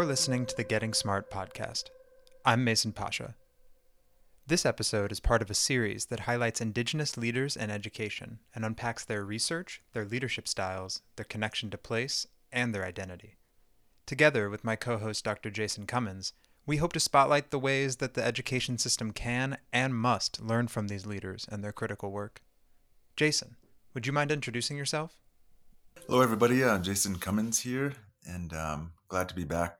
You're listening to the Getting Smart podcast. I'm Mason Pashia. This episode is part of a series that highlights Indigenous leaders and education and unpacks their research, their leadership styles, their connection to place, and their identity. Together with my co host Dr. Jason Cummins, we hope to spotlight the ways that the education system can and must learn from these leaders and their critical work. Jason, would you mind introducing yourself? Hello, everybody. Uh, Jason Cummins here, and um, glad to be back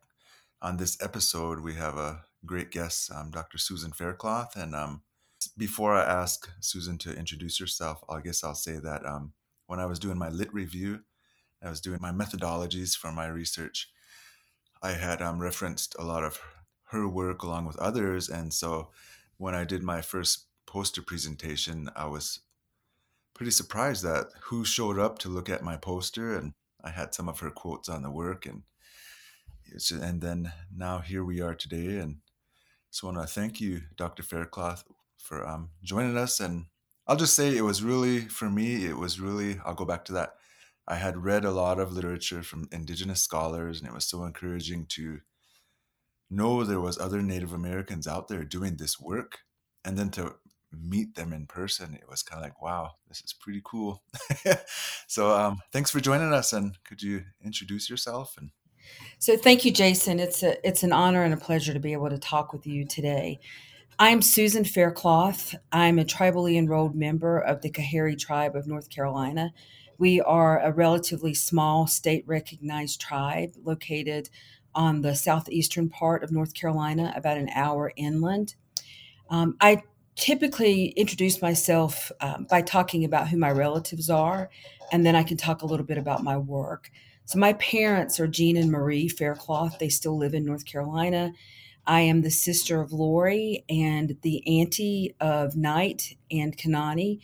on this episode. We have a great guest, um, Dr. Susan Faircloth. And um, before I ask Susan to introduce herself, I guess I'll say that um, when I was doing my lit review, I was doing my methodologies for my research. I had um, referenced a lot of her work along with others. And so when I did my first poster presentation, I was pretty surprised that who showed up to look at my poster. And I had some of her quotes on the work. And and then now here we are today. And I want to thank you, Dr. Faircloth, for um, joining us. And I'll just say it was really, for me, it was really, I'll go back to that. I had read a lot of literature from Indigenous scholars, and it was so encouraging to know there was other Native Americans out there doing this work, and then to meet them in person, it was kind of like, wow, this is pretty cool. so, um, thanks for joining us, and could you introduce yourself and so thank you, Jason. It's a it's an honor and a pleasure to be able to talk with you today. I'm Susan Faircloth. I'm a tribally enrolled member of the Coharie tribe of North Carolina. We are a relatively small state recognized tribe located on the southeastern part of North Carolina, about an hour inland. Um, I typically introduce myself um, by talking about who my relatives are, and then I can talk a little bit about my work. So my parents are Jean and Marie Faircloth. They still live in North Carolina. I am the sister of Lori and the auntie of Knight and Kanani.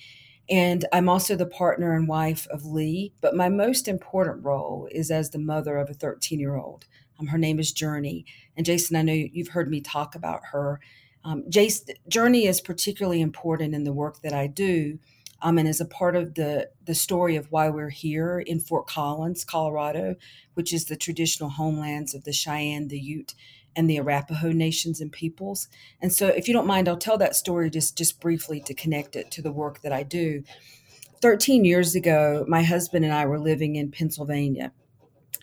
And I'm also the partner and wife of Lee. But my most important role is as the mother of a 13 year old. Um, her name is Journey. And Jason, I know you've heard me talk about her. Um, Journey is particularly important in the work that I do um, and as a part of the the story of why we're here in Fort Collins, Colorado, which is the traditional homelands of the Cheyenne, the Ute, and the Arapaho nations and peoples. And so, if you don't mind, I'll tell that story just just briefly to connect it to the work that I do. Thirteen years ago, my husband and I were living in Pennsylvania.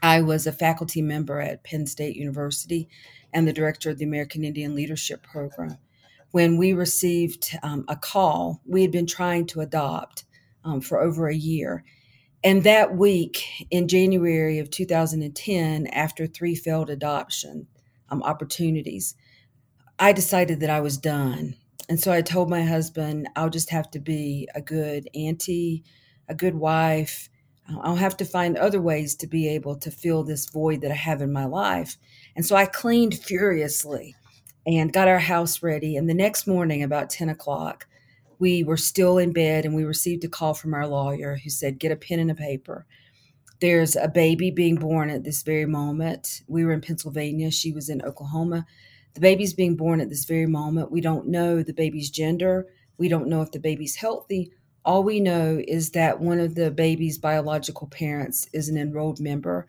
I was a faculty member at Penn State University and the director of the American Indian Leadership Program when we received um, a call. We had been trying to adopt um, for over a year. And that week in January of 2010, after three failed adoption um, opportunities, I decided that I was done. And so I told my husband, I'll just have to be a good auntie, a good wife. I'll have to find other ways to be able to fill this void that I have in my life. And so I cleaned furiously and got our house ready. And the next morning, about 10 o'clock, we were still in bed and we received a call from our lawyer who said, Get a pen and a paper. There's a baby being born at this very moment. We were in Pennsylvania, she was in Oklahoma. The baby's being born at this very moment. We don't know the baby's gender. We don't know if the baby's healthy. All we know is that one of the baby's biological parents is an enrolled member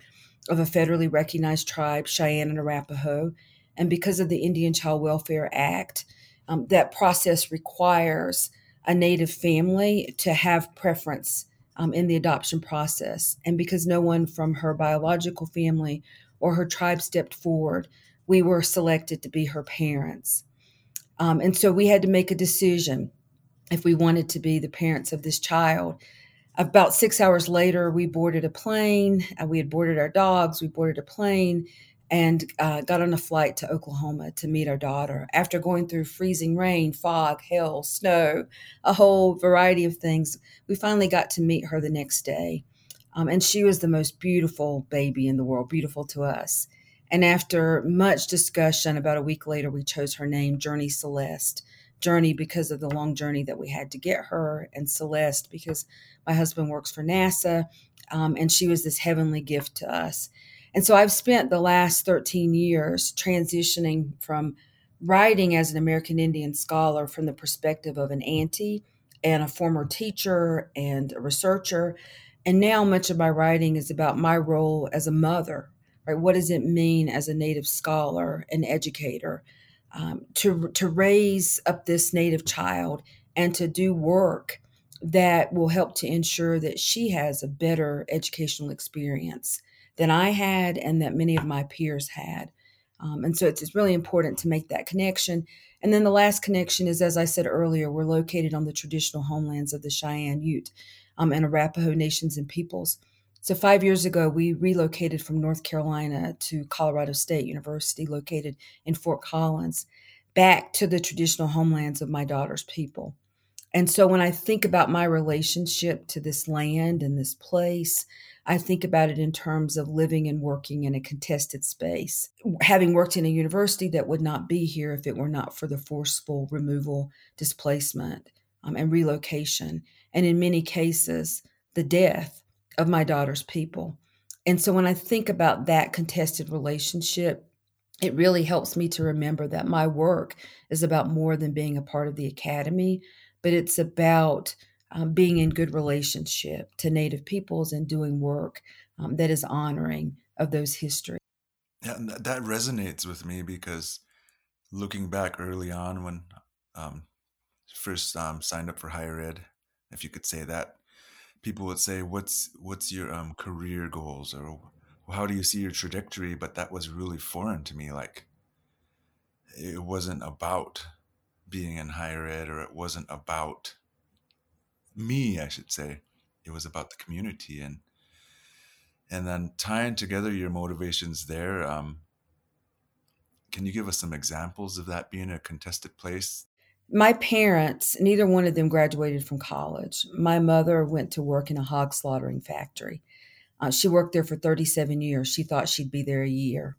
of a federally recognized tribe, Cheyenne and Arapaho, and because of the Indian Child Welfare Act, um, that process requires a Native family to have preference um, in the adoption process. And because no one from her biological family or her tribe stepped forward, we were selected to be her parents. Um, and so we had to make a decision if we wanted to be the parents of this child. About six hours later, we boarded a plane. Uh, we had boarded our dogs. We boarded a plane and uh, got on a flight to Oklahoma to meet our daughter. After going through freezing rain, fog, hail, snow, a whole variety of things, we finally got to meet her the next day. Um, and she was the most beautiful baby in the world, beautiful to us. And after much discussion, about a week later, we chose her name, Journey Celeste. Journey because of the long journey that we had to get her, and Celeste because my husband works for NASA, um, and she was this heavenly gift to us. And so I've spent the last 13 years transitioning from writing as an American Indian scholar from the perspective of an auntie and a former teacher and a researcher. And now much of my writing is about my role as a mother right? What does it mean as a Native scholar and educator um, to, to raise up this Native child and to do work that will help to ensure that she has a better educational experience than I had and that many of my peers had. Um, and so it's, it's really important to make that connection. And then the last connection is, as I said earlier, we're located on the traditional homelands of the Cheyenne Ute um, and Arapaho nations and peoples. So, five years ago, we relocated from North Carolina to Colorado State University, located in Fort Collins, back to the traditional homelands of my daughter's people. And so, when I think about my relationship to this land and this place, I think about it in terms of living and working in a contested space. Having worked in a university that would not be here if it were not for the forceful removal, displacement, um, and relocation, and in many cases, the death of my daughter's people. And so when I think about that contested relationship, it really helps me to remember that my work is about more than being a part of the academy, but it's about um, being in good relationship to Native peoples and doing work um, that is honoring of those histories. Yeah, that resonates with me because looking back early on when um, first um, signed up for higher ed, if you could say that, people would say, "What's what's your um, career goals?" or "How do you see your trajectory?" But that was really foreign to me. Like it wasn't about being in higher ed, or it wasn't about me, I should say. It was about the community and and then tying together your motivations there. Um, can you give us some examples of that being a contested place? My parents, neither one of them graduated from college. My mother went to work in a hog slaughtering factory. Uh, she worked there for 37 years. She thought she'd be there a year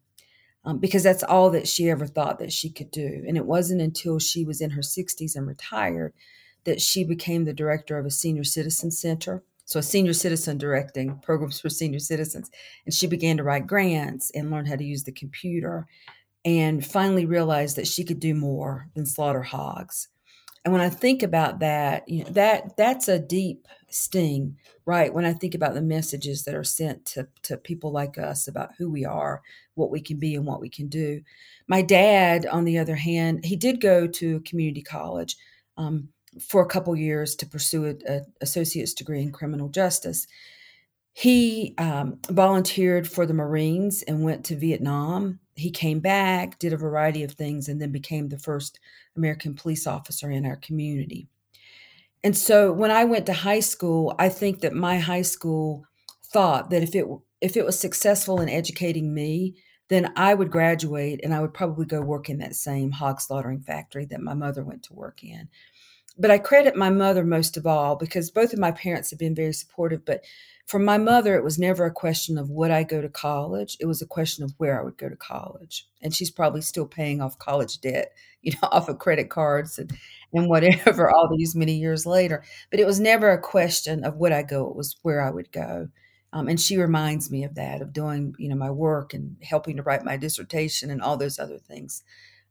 um, because that's all that she ever thought that she could do. And it wasn't until she was in her 60s and retired that she became the director of a senior citizen center. So, a senior citizen directing programs for senior citizens. And she began to write grants and learn how to use the computer and finally realized that she could do more than slaughter hogs. And when I think about that, you know, that that's a deep sting, right? When I think about the messages that are sent to, to people like us about who we are, what we can be, and what we can do. My dad, on the other hand, he did go to community college. Um, for a couple years to pursue an associate's degree in criminal justice. He um, volunteered for the Marines and went to Vietnam. He came back, did a variety of things, and then became the first American police officer in our community. And so when I went to high school, I think that my high school thought that if it if it was successful in educating me, then I would graduate and I would probably go work in that same hog slaughtering factory that my mother went to work in but I credit my mother most of all because both of my parents have been very supportive. But for my mother, it was never a question of would I go to college. It was a question of where I would go to college. And she's probably still paying off college debt, you know, off of credit cards and, and whatever all these many years later. But it was never a question of would I go, it was where I would go. Um, and she reminds me of that, of doing, you know, my work and helping to write my dissertation and all those other things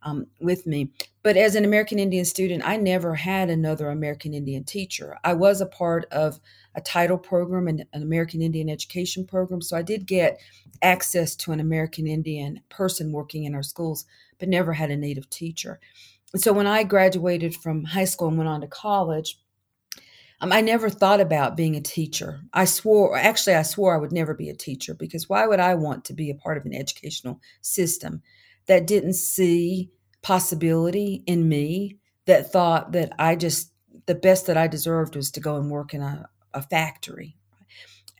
um, with me. But as an American Indian student, I never had another American Indian teacher. I was a part of a title program and an American Indian education program. So I did get access to an American Indian person working in our schools, but never had a Native teacher. And so when I graduated from high school and went on to college, um, I never thought about being a teacher. I swore, actually, I swore I would never be a teacher because why would I want to be a part of an educational system that didn't see possibility in me that thought that I just the best that I deserved was to go and work in a, a factory.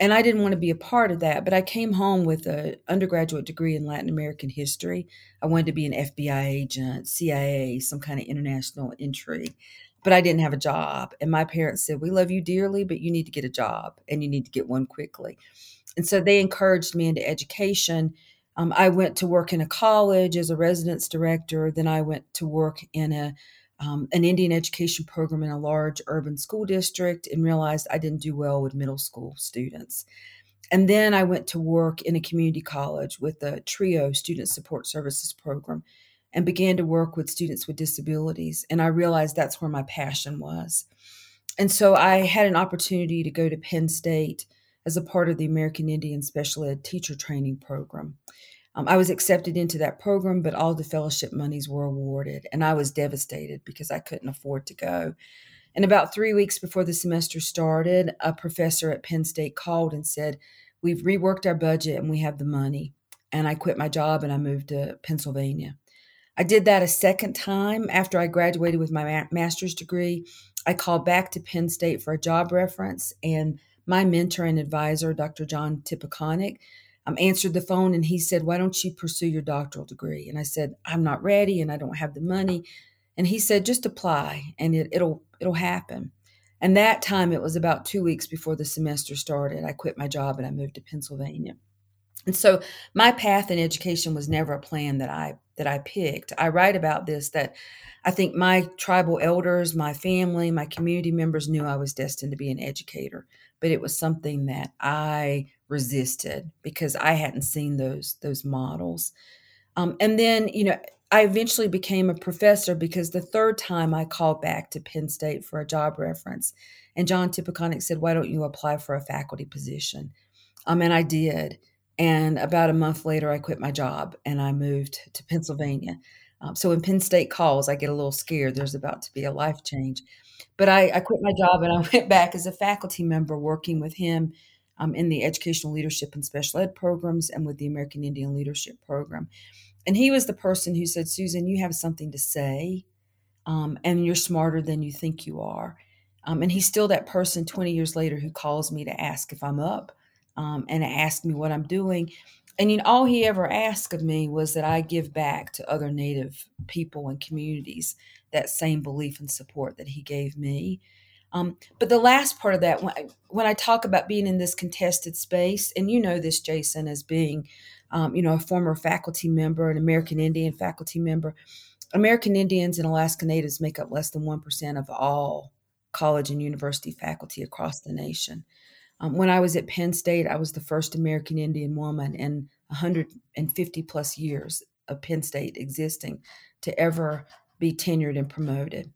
And I didn't want to be a part of that, but I came home with an undergraduate degree in Latin American history. I wanted to be an FBI agent, CIA, some kind of international intrigue, but I didn't have a job. And my parents said, We love you dearly, but you need to get a job and you need to get one quickly. And so they encouraged me into education um, I went to work in a college as a residence director. Then I went to work in a um, an Indian education program in a large urban school district and realized I didn't do well with middle school students. And then I went to work in a community college with a TRIO student support services program and began to work with students with disabilities. And I realized that's where my passion was. And so I had an opportunity to go to Penn State as a part of the American Indian Special Ed Teacher Training Program. Um, I was accepted into that program, but all the fellowship monies were awarded, and I was devastated because I couldn't afford to go. And about three weeks before the semester started, a professor at Penn State called and said, We've reworked our budget and we have the money. And I quit my job and I moved to Pennsylvania. I did that a second time after I graduated with my master's degree. I called back to Penn State for a job reference, and my mentor and advisor, Dr. John Tippeconnic, um, answered the phone and he said, Why don't you pursue your doctoral degree? And I said, I'm not ready and I don't have the money. And he said, Just apply and it, it'll it'll happen. And that time it was about two weeks before the semester started. I quit my job and I moved to Pennsylvania. And so my path in education was never a plan that I that I picked. I write about this that I think my tribal elders, my family, my community members knew I was destined to be an educator, but it was something that I resisted because I hadn't seen those those models. Um, and then, you know, I eventually became a professor because the third time I called back to Penn State for a job reference, and John Tippeconnic said, "Why don't you apply for a faculty position?" Um, and I did. And about a month later, I quit my job and I moved to Pennsylvania. Um, so when Penn State calls, I get a little scared. There's about to be a life change. But I, I quit my job and I went back as a faculty member working with him um, in the educational leadership and special ed programs and with the American Indian Leadership Program. And he was the person who said, Susan, you have something to say, um, and you're smarter than you think you are. Um, and he's still that person 20 years later who calls me to ask if I'm up um, and ask me what I'm doing. And you know, all he ever asked of me was that I give back to other Native people and communities that same belief and support that he gave me. Um, but the last part of that, when I, when I talk about being in this contested space, and you know this, Jason, as being, um, you know, a former faculty member, an American Indian faculty member, American Indians and Alaska Natives make up less than 1% of all college and university faculty across the nation. Um, when I was at Penn State, I was the first American Indian woman in 150 plus years of Penn State existing to ever be tenured and promoted.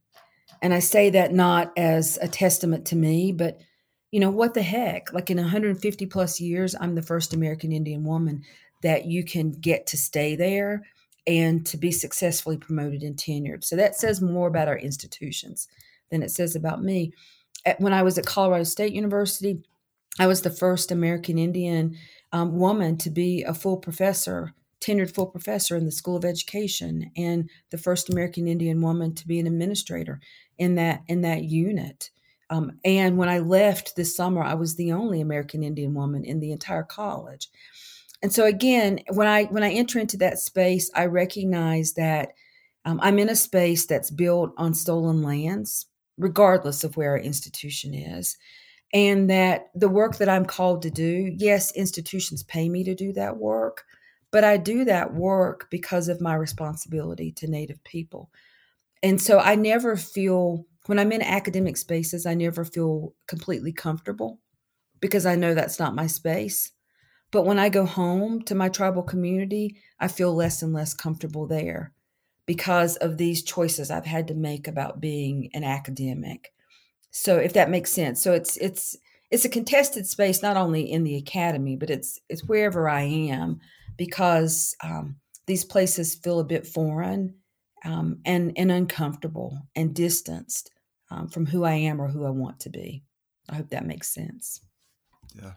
And I say that not as a testament to me, but you know, what the heck? Like in 150 plus years, I'm the first American Indian woman that you can get to stay there and to be successfully promoted and tenured. So that says more about our institutions than it says about me. When I was at Colorado State University, I was the first American Indian um, woman to be a full professor, tenured full professor in the School of Education, and the first American Indian woman to be an administrator in that in that unit. Um, and when I left this summer, I was the only American Indian woman in the entire college. And so again, when I when I enter into that space, I recognize that um, I'm in a space that's built on stolen lands, regardless of where our institution is and that the work that I'm called to do, yes, institutions pay me to do that work, but I do that work because of my responsibility to Native people. And so I never feel, when I'm in academic spaces, I never feel completely comfortable because I know that's not my space. But when I go home to my tribal community, I feel less and less comfortable there because of these choices I've had to make about being an academic so if that makes sense. So it's it's it's a contested space not only in the academy but it's it's wherever i am because um, these places feel a bit foreign um, and and uncomfortable and distanced um, from who i am or who i want to be. I hope that makes sense. Yeah.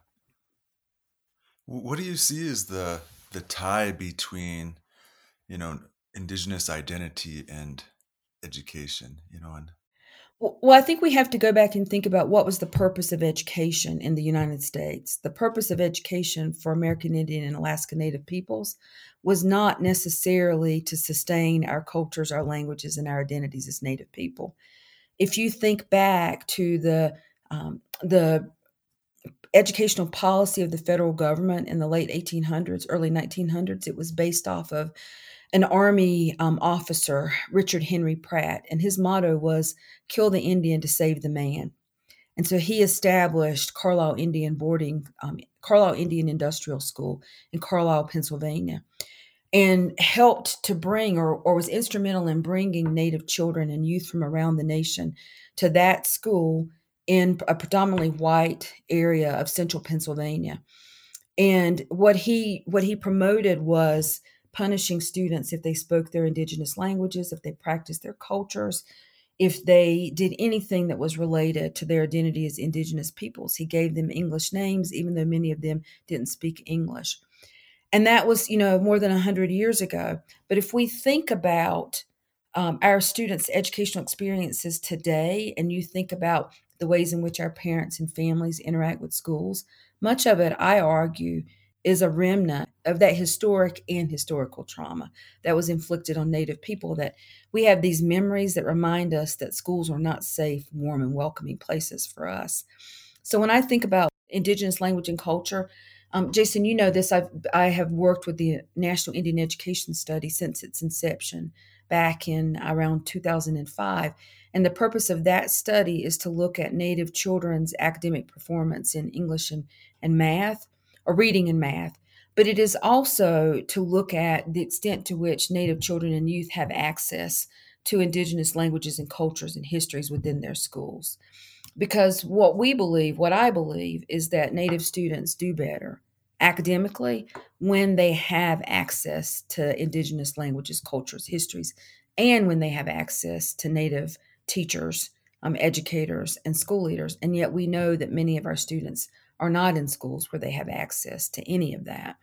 What do you see as the the tie between you know indigenous identity and education you know and well, I think we have to go back and think about what was the purpose of education in the United States. The purpose of education for American Indian and Alaska Native peoples was not necessarily to sustain our cultures, our languages, and our identities as Native people. If you think back to the um, the educational policy of the federal government in the late 1800s, early 1900s, it was based off of an Army um, officer, Richard Henry Pratt, and his motto was kill the Indian to save the man. And so he established Carlisle Indian Boarding, um, Carlisle Indian Industrial School in Carlisle, Pennsylvania, and helped to bring or, or was instrumental in bringing Native children and youth from around the nation to that school in a predominantly white area of central Pennsylvania. And what he what he promoted was punishing students if they spoke their indigenous languages, if they practiced their cultures, if they did anything that was related to their identity as indigenous peoples. He gave them English names, even though many of them didn't speak English. And that was, you know, more than 100 years ago. But if we think about um, our students' educational experiences today, and you think about the ways in which our parents and families interact with schools, much of it, I argue, is a remnant of that historic and historical trauma that was inflicted on Native people. That we have these memories that remind us that schools are not safe, warm, and welcoming places for us. So when I think about Indigenous language and culture, um, Jason, you know this. I've I have worked with the National Indian Education Study since its inception back in around 2005. And the purpose of that study is to look at Native children's academic performance in English and, and math, or reading and math. But it is also to look at the extent to which Native children and youth have access to Indigenous languages and cultures and histories within their schools. Because what we believe, what I believe, is that Native students do better academically when they have access to Indigenous languages, cultures, histories, and when they have access to Native teachers, um, educators, and school leaders. And yet we know that many of our students are not in schools where they have access to any of that.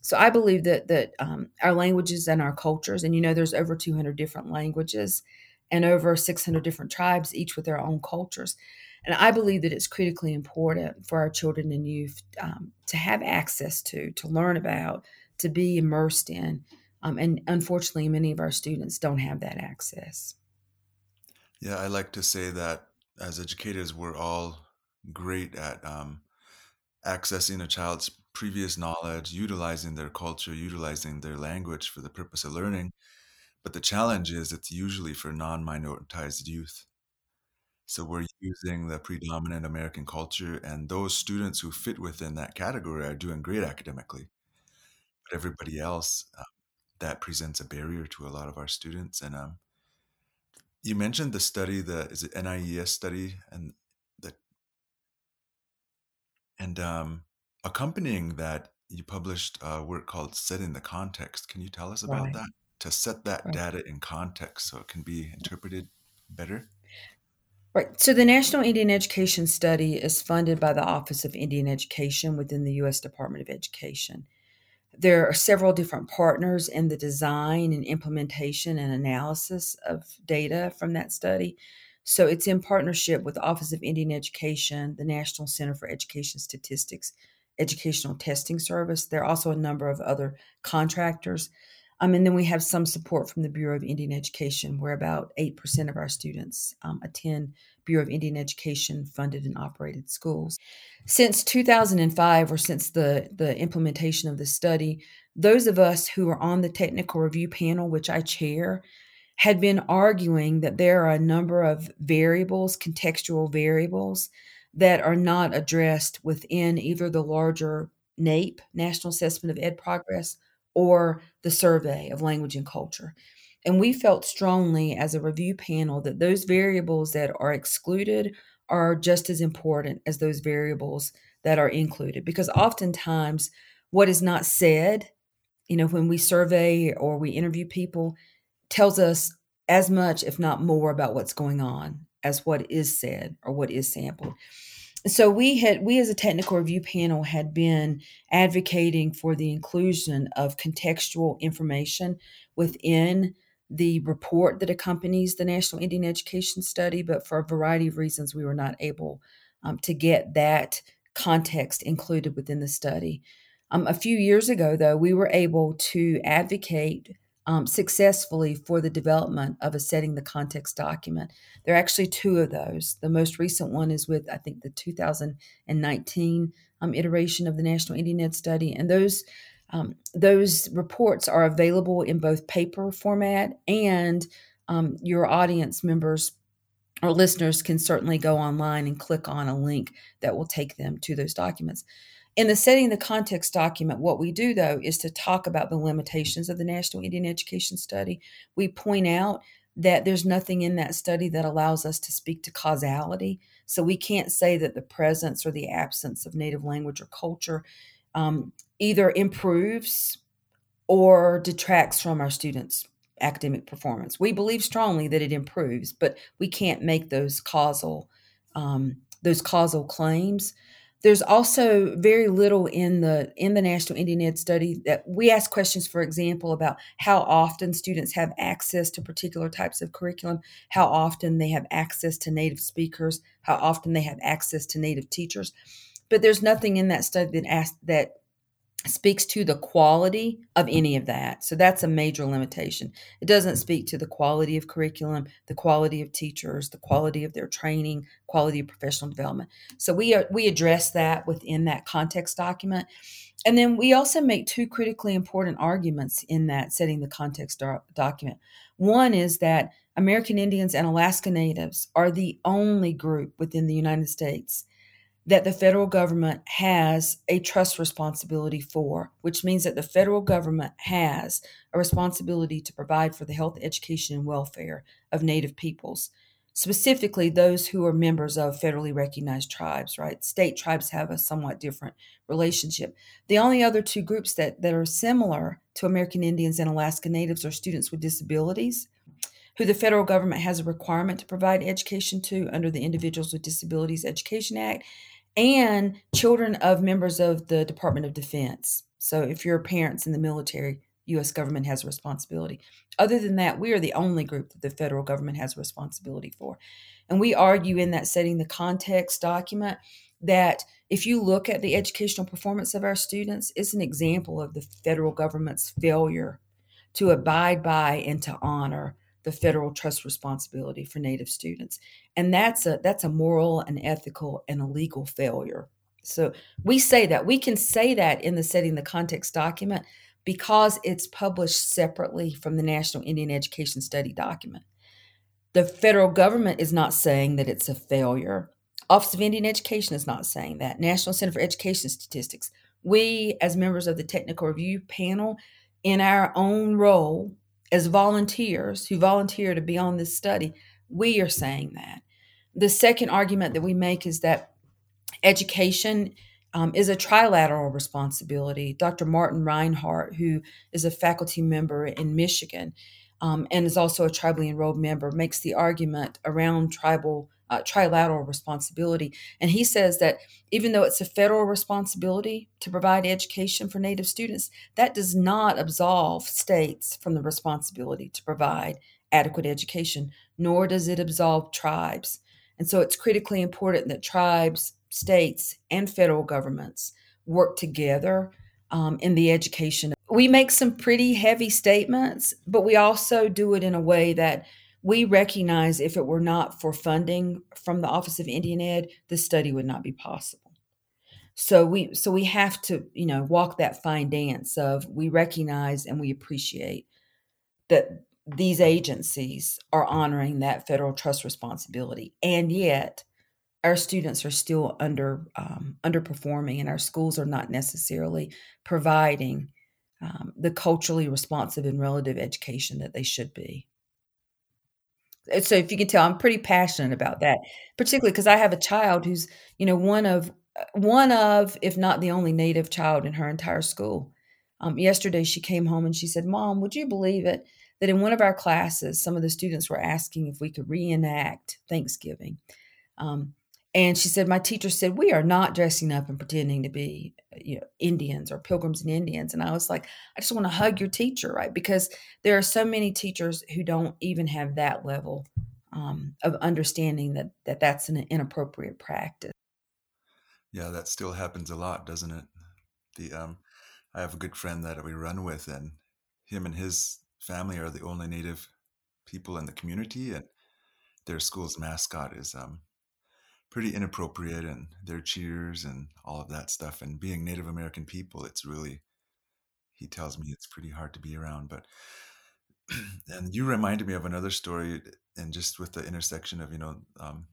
So I believe that that um, our languages and our cultures, and you know, there's over 200 different languages and over 600 different tribes, each with their own cultures. And I believe that it's critically important for our children and youth um, to have access to, to learn about, to be immersed in. Um, and unfortunately, many of our students don't have that access. Yeah, I like to say that as educators, we're all great at um, accessing a child's previous knowledge, utilizing their culture, utilizing their language for the purpose of learning. But the challenge is it's usually for non minoritized youth. So we're using the predominant American culture, and those students who fit within that category are doing great academically. But everybody else, um, that presents a barrier to a lot of our students. And um, you mentioned the study, the is it NIES study, and and um, accompanying that, you published a work called "Setting the Context." Can you tell us about Right, that? To set that right. data in context so it can be interpreted better. Right. So the National Indian Education Study is funded by the Office of Indian Education within the U.S. Department of Education. There are several different partners in the design and implementation and analysis of data from that study. So it's in partnership with the Office of Indian Education, the National Center for Education Statistics, Educational Testing Service. There are also a number of other contractors. Um, and then we have some support from the Bureau of Indian Education, where about 8% of our students um, attend Bureau of Indian Education funded and operated schools. Since 2005, or since the, the implementation of the study, those of us who are on the technical review panel, which I chair, had been arguing that there are a number of variables, contextual variables, that are not addressed within either the larger NAEP, National Assessment of Ed Progress, or the survey of language and culture. And we felt strongly as a review panel that those variables that are excluded are just as important as those variables that are included because oftentimes what is not said, you know, when we survey or we interview people, tells us as much, if not more, about what's going on as what is said or what is sampled. So we had we as a technical review panel had been advocating for the inclusion of contextual information within the report that accompanies the national indian education study but for a variety of reasons we were not able um, to get that context included within the study. Um, a few years ago though we were able to advocate um, successfully for the development of a setting the context document. There are actually two of those. The most recent one is with, I think, the 2019 um, iteration of the National Indian Ed Study, and those um, those reports are available in both paper format and um, your audience members or listeners can certainly go online and click on a link that will take them to those documents. In the setting the context document, what we do though is to talk about the limitations of the National Indian Education Study. We point out that there's nothing in that study that allows us to speak to causality. So we can't say that the presence or the absence of Native language or culture um, either improves or detracts from our students' academic performance. We believe strongly that it improves, but we can't make those causal um, those causal claims. There's also very little in the in the National Indian Ed study that we ask questions, for example, about how often students have access to particular types of curriculum, how often they have access to native speakers, how often they have access to native teachers. But there's nothing in that study that asks that speaks to the quality of mm-hmm. any of that. So that's a major limitation. It doesn't speak to the quality of curriculum, the quality of teachers, the mm-hmm. quality of their training, quality of professional development. So we are, we address that within that context document. And then we also make two critically important arguments in that setting the context do- document. One is that American Indians and Alaska Natives are the only group within the United States that the federal government has a trust responsibility for, which means that the federal government has a responsibility to provide for the health, education, and welfare of Native peoples, specifically those who are members of federally recognized tribes, right? State tribes have a somewhat different relationship. The only other two groups that, that are similar to American Indians and Alaska Natives are students with disabilities who the federal government has a requirement to provide education to under the Individuals with Disabilities Education Act, and children of members of the Department of Defense. So if your parents in the military, US government has a responsibility. Other than that, we are the only group that the federal government has a responsibility for. And we argue in that setting the context document that if you look at the educational performance of our students, it's an example of the federal government's failure to abide by and to honor the federal trust responsibility for native students. And that's a that's a moral and ethical and a legal failure. So we say that we can say that in the setting the context document because it's published separately from the national indian education study document. The federal government is not saying that it's a failure. Office of indian education is not saying that. National center for education statistics. We as members of the technical review panel in our own role as volunteers who volunteer to be on this study, we are saying that. The second argument that we make is that education um, is a trilateral responsibility. Dr. Martin Reinhardt, who is a faculty member in Michigan um, and is also a tribally enrolled member, makes the argument around tribal uh, trilateral responsibility. And he says that even though it's a federal responsibility to provide education for Native students, that does not absolve states from the responsibility to provide adequate education, nor does it absolve tribes. And so it's critically important that tribes, states, and federal governments work together um, in the education. We make some pretty heavy statements, but we also do it in a way that we recognize if it were not for funding from the Office of Indian Ed, this study would not be possible. So we so we have to, you know, walk that fine dance of we recognize and we appreciate that these agencies are honoring that federal trust responsibility, and yet our students are still under um, underperforming, and our schools are not necessarily providing um, the culturally responsive and relative education that they should be. So if you can tell, I'm pretty passionate about that, particularly because I have a child who's, you know, one of uh, one of, if not the only Native child in her entire school. Um, yesterday, she came home and she said, "Mom, would you believe it that in one of our classes, some of the students were asking if we could reenact Thanksgiving." Um, and she said, My teacher said, We are not dressing up and pretending to be you know, Indians or pilgrims and Indians. And I was like, I just want to hug your teacher, right? Because there are so many teachers who don't even have that level um, of understanding that, that that's an inappropriate practice. Yeah, that still happens a lot, doesn't it? The um, I have a good friend that we run with, and him and his family are the only Native people in the community, and their school's mascot is um, pretty inappropriate and their cheers and all of that stuff. And being Native American people, it's really, he tells me it's pretty hard to be around. But, and you reminded me of another story, and just with the intersection of, you know, um,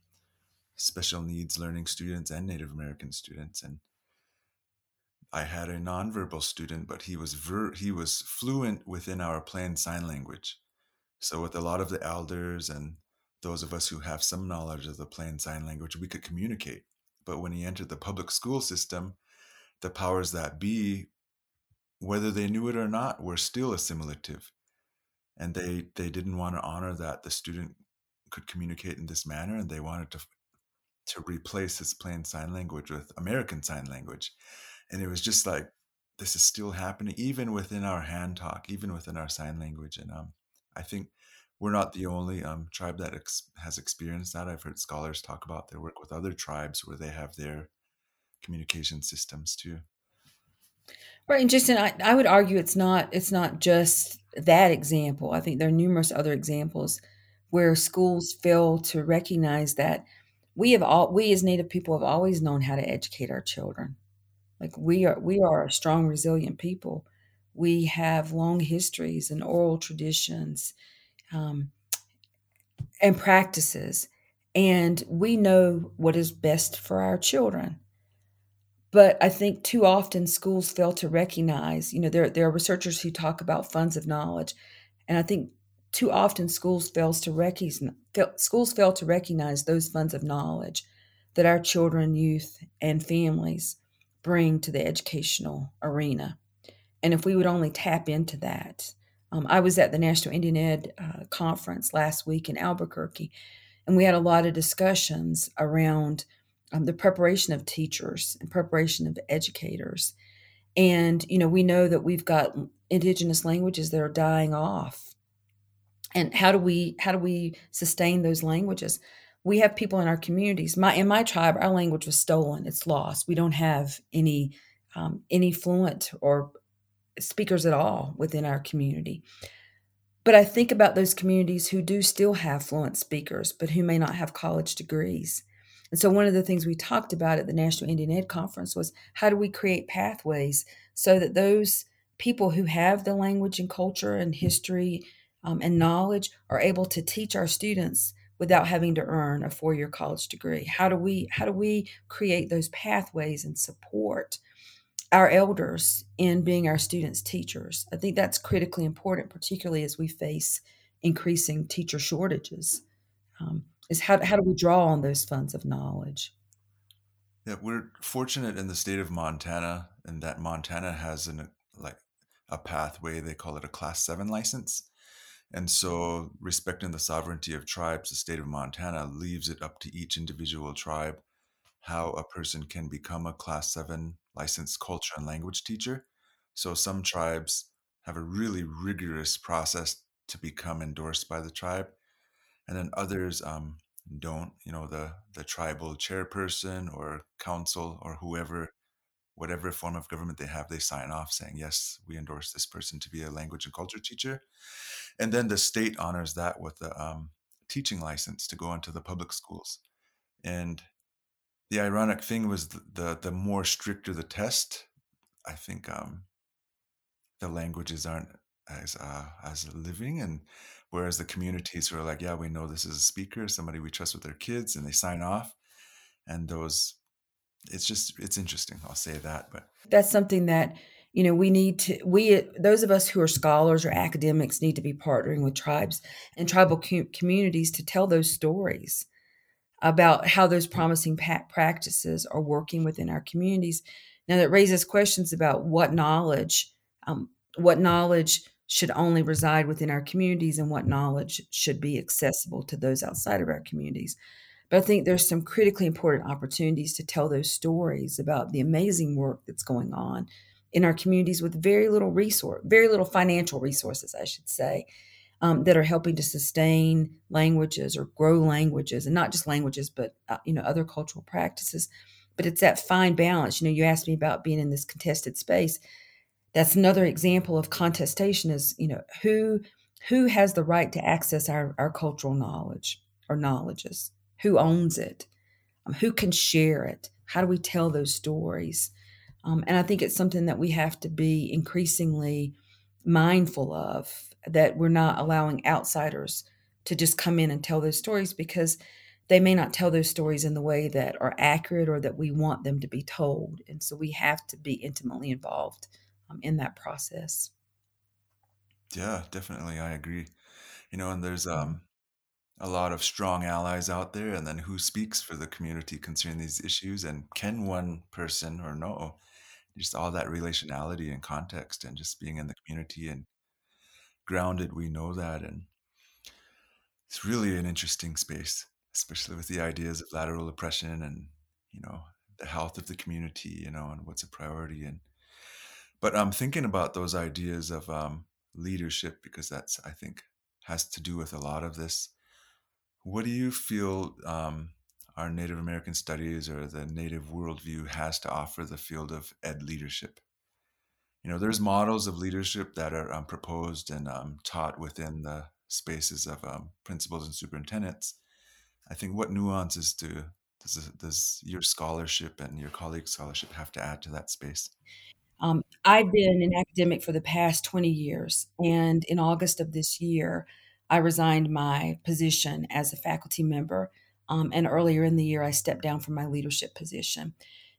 special needs learning students and Native American students. And I had a nonverbal student, but he was ver- he was fluent within our plain sign language. So, with a lot of the elders and those of us who have some knowledge of the plain sign language, we could communicate. But when he entered the public school system, the powers that be, whether they knew it or not, were still assimilative. And they, they didn't want to honor that the student could communicate in this manner, and they wanted to to replace his plain sign language with American Sign Language. And it was just like, this is still happening, even within our hand talk, even within our sign language. And um, I think we're not the only um, tribe that ex- has experienced that. I've heard scholars talk about their work with other tribes where they have their communication systems too. Right, and Justin, I, I would argue it's not it's not just that example. I think there are numerous other examples where schools fail to recognize that we have all we as Native people have always known how to educate our children. Like we are we are a strong, resilient people. We have long histories and oral traditions, um, and practices, and we know what is best for our children. But I think too often schools fail to recognize, you know, there, there are researchers who talk about funds of knowledge. And I think too often schools fails to recognize schools fail to recognize those funds of knowledge that our children, youth, and families bring to the educational arena. And if we would only tap into that, um, I was at the National Indian Ed uh, conference last week in Albuquerque, and we had a lot of discussions around um, the preparation of teachers and preparation of educators. And, you know, we know that we've got indigenous languages that are dying off. And how do we how do we sustain those languages? We have people in our communities. My in my tribe, our language was stolen. It's lost. We don't have any um, any fluent or speakers at all within our community. But I think about those communities who do still have fluent speakers, but who may not have college degrees. And so, one of the things we talked about at the National Indian Ed Conference was how do we create pathways so that those people who have the language and culture and history um, and knowledge are able to teach our students without having to earn a four-year college degree how do we how do we create those pathways and support our elders in being our students teachers. I think that's critically important particularly as we face increasing teacher shortages um, is how, how do we draw on those funds of knowledge? Yeah we're fortunate in the state of montana and that montana has an like a pathway they call it a class 7 license. And so respecting the sovereignty of tribes the state of montana leaves it up to each individual tribe how a person can become a class 7 licensed culture and language teacher so some tribes have a really rigorous process to become endorsed by the tribe and then others um, don't. You know, the the tribal chairperson or council or whoever, whatever form of government they have, they sign off saying yes, we endorse this person to be a language and culture teacher, and then the state honors that with a um, teaching license to go into the public schools. And the ironic thing was the the, the more stricter the test, I think um, the languages aren't as uh, as living and Whereas the communities who are like, yeah, we know this is a speaker, somebody we trust with their kids, and they sign off. And those, it's just, it's interesting. I'll say that. But that's something that, you know, we need to, we, those of us who are scholars or academics need to be partnering with tribes and tribal com- communities to tell those stories about how those promising practices are working within our communities. Now, that raises questions about what knowledge, um, what knowledge should only reside within our communities and what knowledge should be accessible to those outside of our communities. But I think there's some critically important opportunities to tell those stories about the amazing work that's going on in our communities with very little resource, very little financial resources, I should say, um, that are helping to sustain languages or grow languages, and not just languages, but uh, you know other cultural practices. But it's that fine balance. You know, you asked me about being in this contested space. That's another example of contestation is you know who who has the right to access our, our cultural knowledge or knowledges? Who owns it? Um, who can share it? How do we tell those stories? Um, and i think it's something that we have to be increasingly mindful of that we're not allowing outsiders to just come in and tell those stories because they may not tell those stories in the way that are accurate or that we want them to be told and so we have to be intimately involved um, in that process. Yeah, definitely. I agree. you know, and there's um a lot of strong allies out there, and then who speaks for the community concerning these issues, and can one person or no, just all that relationality and context, and just being in the community and grounded, we know that, and it's really an interesting space, especially with the ideas of lateral oppression and you know the health of the community, you know, and what's a priority. And but I'm thinking about those ideas of um, leadership because that's I think has to do with a lot of this. What do you feel um, our Native American studies or the Native worldview has to offer the field of ed leadership? You know, there's models of leadership that are um, proposed and um, taught within the spaces of um, principals and superintendents. I think what nuances do does, does your scholarship and your colleagues' scholarship have to add to that space? Um, I've been an academic for the past 20 years, and in August of this year, I resigned my position as a faculty member. Um, and earlier in the year, I stepped down from my leadership position.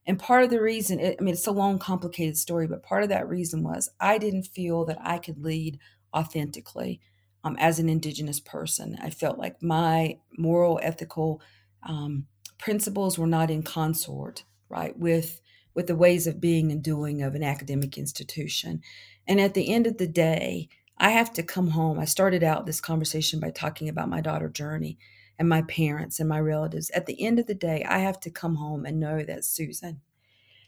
And part of the reason, I mean, it's a long, complicated story, but part of that reason was I didn't feel that I could lead authentically um, as an Indigenous person. I felt like my moral, ethical um, principles were not in consort, right, with with the ways of being and doing of an academic institution. And at the end of the day, I have to come home. I started out this conversation by talking about my daughter Journey and my parents and my relatives. At the end of the day, I have to come home and know that Susan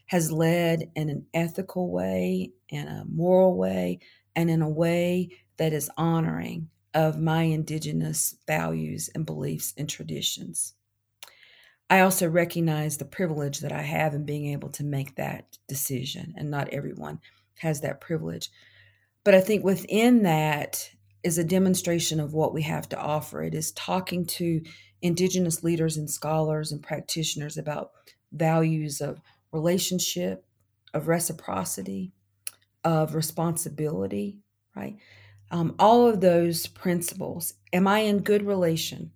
has led in an ethical way, in a moral way, and in a way that is honoring of my Indigenous values and beliefs and traditions. I also recognize the privilege that I have in being able to make that decision, and not everyone has that privilege. But I think within that is a demonstration of what we have to offer. It is talking to Indigenous leaders and scholars and practitioners about values of relationship, of reciprocity, of responsibility, right? Um, all of those principles. Am I in good relation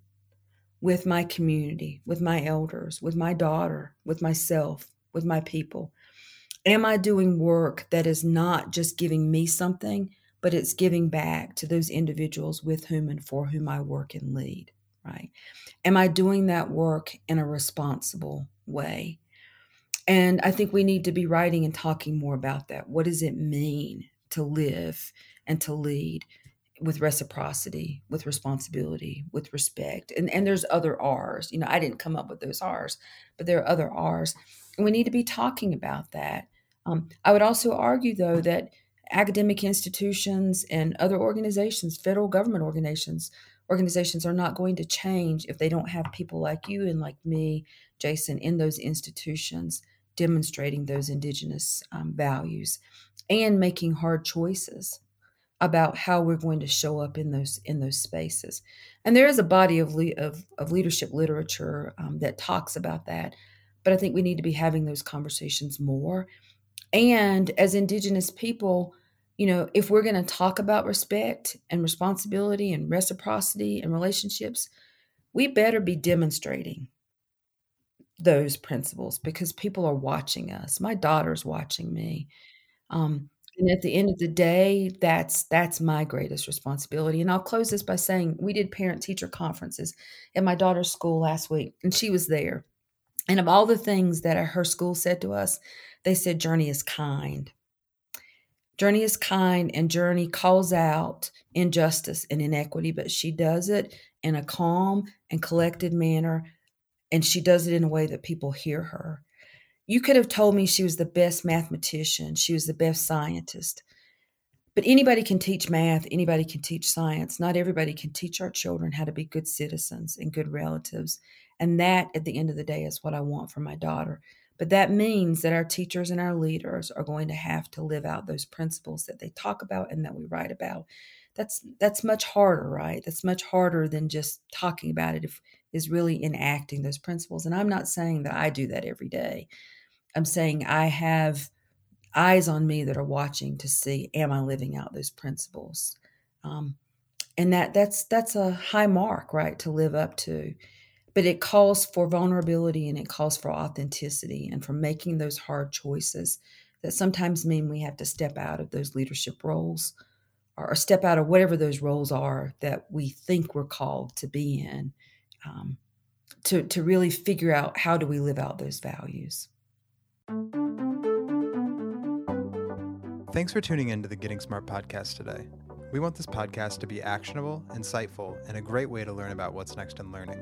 with my community, with my elders, with my daughter, with myself, with my people? Am I doing work that is not just giving me something, but it's giving back to those individuals with whom and for whom I work and lead, right? Am I doing that work in a responsible way? And I think we need to be writing and talking more about that. What does it mean to live and to lead with reciprocity, with responsibility, with respect? And and there's other R's. You know, I didn't come up with those R's, but there are other R's. And we need to be talking about that. Um, I would also argue, though, that academic institutions and other organizations, federal government organizations, organizations are not going to change if they don't have people like you and like me, Jason, in those institutions demonstrating those indigenous um, values and making hard choices about how we're going to show up in those in those spaces. And there is a body of le- of, of leadership literature um, that talks about that but i think we need to be having those conversations more and as indigenous people you know if we're going to talk about respect and responsibility and reciprocity and relationships we better be demonstrating those principles because people are watching us. My daughter's watching me. Um, and at the end of the day, that's that's my greatest responsibility. And I'll close this by saying we did parent teacher conferences at my daughter's school last week, and she was there. And of all the things that her school said to us, they said Journey is kind. Journey is kind, and Journey calls out injustice and inequity, but she does it in a calm and collected manner and she does it in a way that people hear her. You could have told me she was the best mathematician, she was the best scientist. But anybody can teach math, anybody can teach science. Not everybody can teach our children how to be good citizens and good relatives. And that, at the end of the day, is what I want for my daughter. But that means that our teachers and our leaders are going to have to live out those principles that they talk about and that we write about. That's that's much harder, right? That's much harder than just talking about it if is really enacting those principles. And I'm not saying that I do that every day. I'm saying I have eyes on me that are watching to see am I living out those principles. Um, and that that's that's a high mark, right, to live up to. But it calls for vulnerability and it calls for authenticity and for making those hard choices that sometimes mean we have to step out of those leadership roles or step out of whatever those roles are that we think we're called to be in um, to, to really figure out how do we live out those values. Thanks for tuning in to the getting smart podcast today. We want this podcast to be actionable insightful and a great way to learn about what's next in learning